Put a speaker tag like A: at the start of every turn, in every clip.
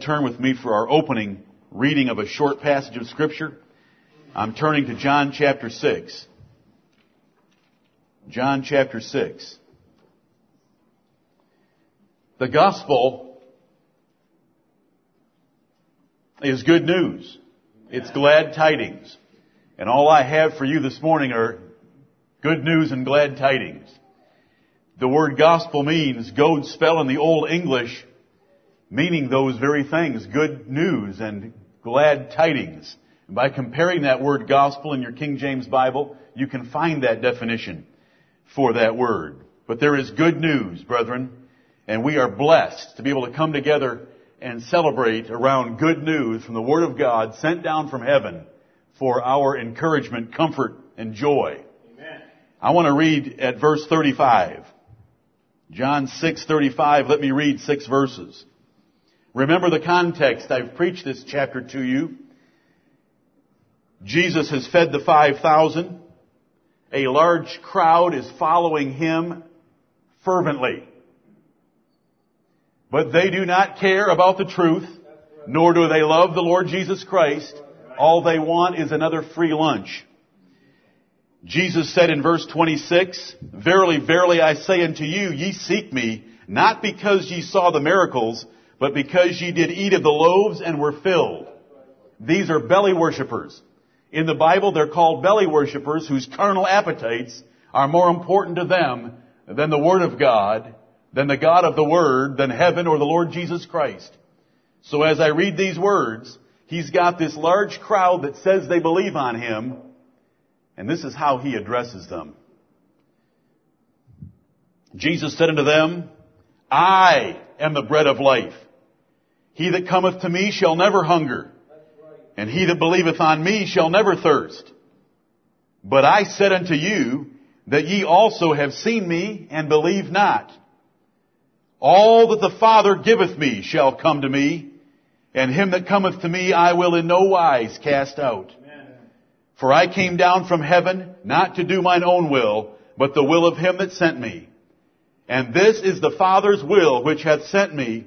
A: Turn with me for our opening reading of a short passage of scripture. I'm turning to John chapter 6. John chapter 6. The gospel is good news. It's glad tidings. And all I have for you this morning are good news and glad tidings. The word gospel means goad spell in the Old English meaning those very things, good news and glad tidings. And by comparing that word gospel in your King James Bible, you can find that definition for that word. But there is good news, brethren, and we are blessed to be able to come together and celebrate around good news from the Word of God sent down from heaven for our encouragement, comfort, and joy. Amen. I want to read at verse 35. John 6:35. Let me read six verses. Remember the context. I've preached this chapter to you. Jesus has fed the 5,000. A large crowd is following him fervently. But they do not care about the truth, nor do they love the Lord Jesus Christ. All they want is another free lunch. Jesus said in verse 26, Verily, verily, I say unto you, ye seek me, not because ye saw the miracles, but because ye did eat of the loaves and were filled. These are belly worshippers. In the Bible, they're called belly worshippers whose carnal appetites are more important to them than the Word of God, than the God of the Word, than heaven or the Lord Jesus Christ. So as I read these words, he's got this large crowd that says they believe on him, and this is how he addresses them. Jesus said unto them, I am the bread of life. He that cometh to me shall never hunger, and he that believeth on me shall never thirst. But I said unto you that ye also have seen me and believe not. All that the Father giveth me shall come to me, and him that cometh to me I will in no wise cast out. For I came down from heaven not to do mine own will, but the will of him that sent me. And this is the Father's will which hath sent me,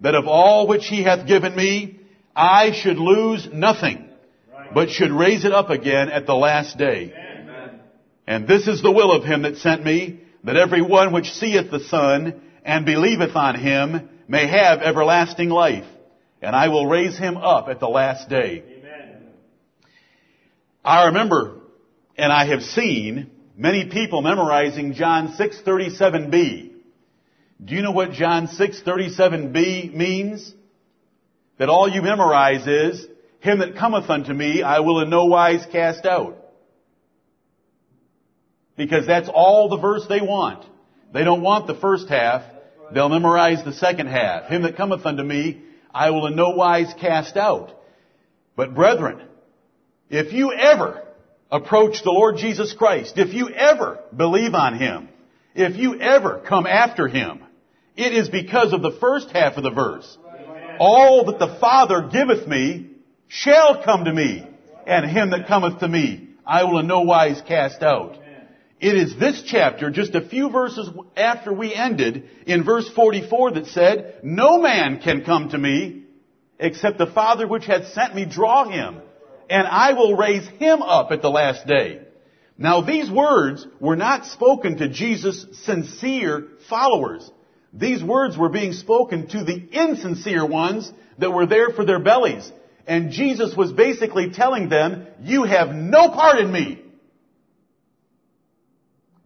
A: that of all which he hath given me, I should lose nothing, but should raise it up again at the last day. Amen. And this is the will of him that sent me, that every one which seeth the Son and believeth on him may have everlasting life, and I will raise him up at the last day. Amen. I remember, and I have seen, many people memorizing John 637b. Do you know what John 6:37b means? That all you memorize is, Him that cometh unto me, I will in no wise cast out. Because that's all the verse they want. They don't want the first half. They'll memorize the second half. Him that cometh unto me, I will in no wise cast out. But brethren, if you ever approach the Lord Jesus Christ, if you ever believe on Him, if you ever come after Him, it is because of the first half of the verse. All that the Father giveth me shall come to me, and him that cometh to me I will in no wise cast out. It is this chapter, just a few verses after we ended, in verse 44 that said, No man can come to me except the Father which hath sent me draw him, and I will raise him up at the last day. Now these words were not spoken to Jesus' sincere followers. These words were being spoken to the insincere ones that were there for their bellies. And Jesus was basically telling them, you have no part in me.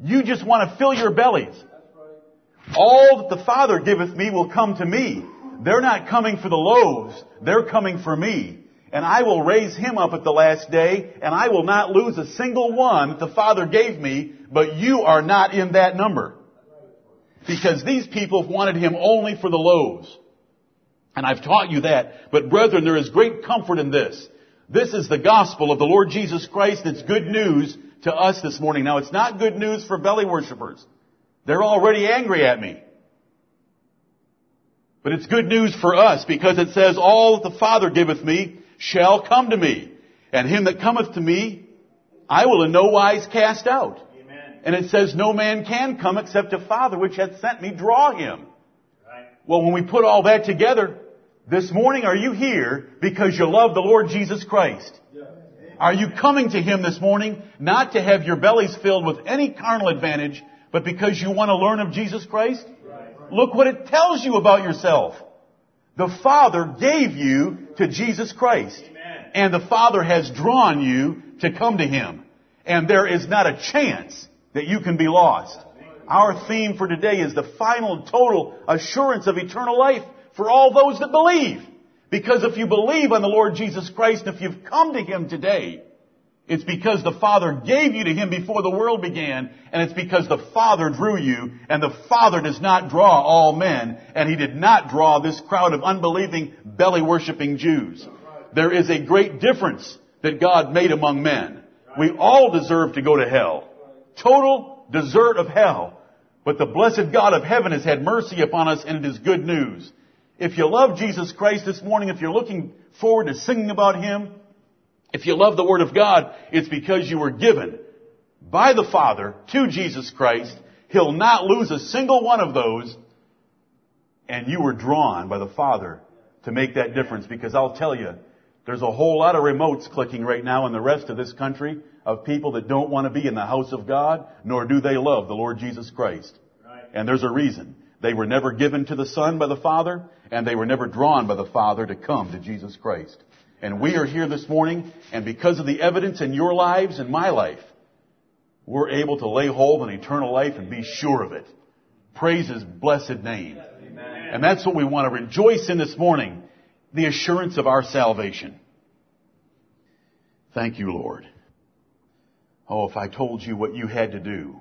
A: You just want to fill your bellies. All that the Father giveth me will come to me. They're not coming for the loaves. They're coming for me. And I will raise him up at the last day, and I will not lose a single one that the Father gave me, but you are not in that number because these people wanted him only for the loaves. And I've taught you that. But brethren, there is great comfort in this. This is the gospel of the Lord Jesus Christ. It's good news to us this morning. Now, it's not good news for belly worshippers. They're already angry at me. But it's good news for us because it says, all that the Father giveth me shall come to me. And him that cometh to me, I will in no wise cast out. Amen. And it says, no man can come except the Father which hath sent me draw him. Right. Well, when we put all that together, This morning, are you here because you love the Lord Jesus Christ? Are you coming to Him this morning not to have your bellies filled with any carnal advantage, but because you want to learn of Jesus Christ? Look what it tells you about yourself. The Father gave you to Jesus Christ. And the Father has drawn you to come to Him. And there is not a chance that you can be lost. Our theme for today is the final total assurance of eternal life for all those that believe. Because if you believe on the Lord Jesus Christ, if you've come to Him today, it's because the Father gave you to Him before the world began, and it's because the Father drew you, and the Father does not draw all men, and He did not draw this crowd of unbelieving, belly-worshipping Jews. There is a great difference that God made among men. We all deserve to go to hell. Total desert of hell. But the blessed God of heaven has had mercy upon us, and it is good news. If you love Jesus Christ this morning, if you're looking forward to singing about Him, if you love the Word of God, it's because you were given by the Father to Jesus Christ. He'll not lose a single one of those. And you were drawn by the Father to make that difference because I'll tell you, there's a whole lot of remotes clicking right now in the rest of this country of people that don't want to be in the house of God, nor do they love the Lord Jesus Christ. Right. And there's a reason. They were never given to the Son by the Father, and they were never drawn by the Father to come to Jesus Christ. And we are here this morning, and because of the evidence in your lives and my life, we're able to lay hold on eternal life and be sure of it. Praise His blessed name. Amen. And that's what we want to rejoice in this morning, the assurance of our salvation. Thank you, Lord. Oh, if I told you what you had to do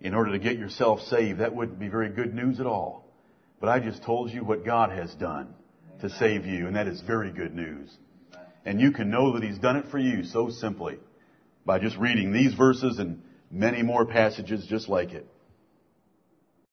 A: in order to get yourself saved, that wouldn't be very good news at all. But I just told you what God has done to save you, and that is very good news. And you can know that He's done it for you so simply by just reading these verses and many more passages just like it.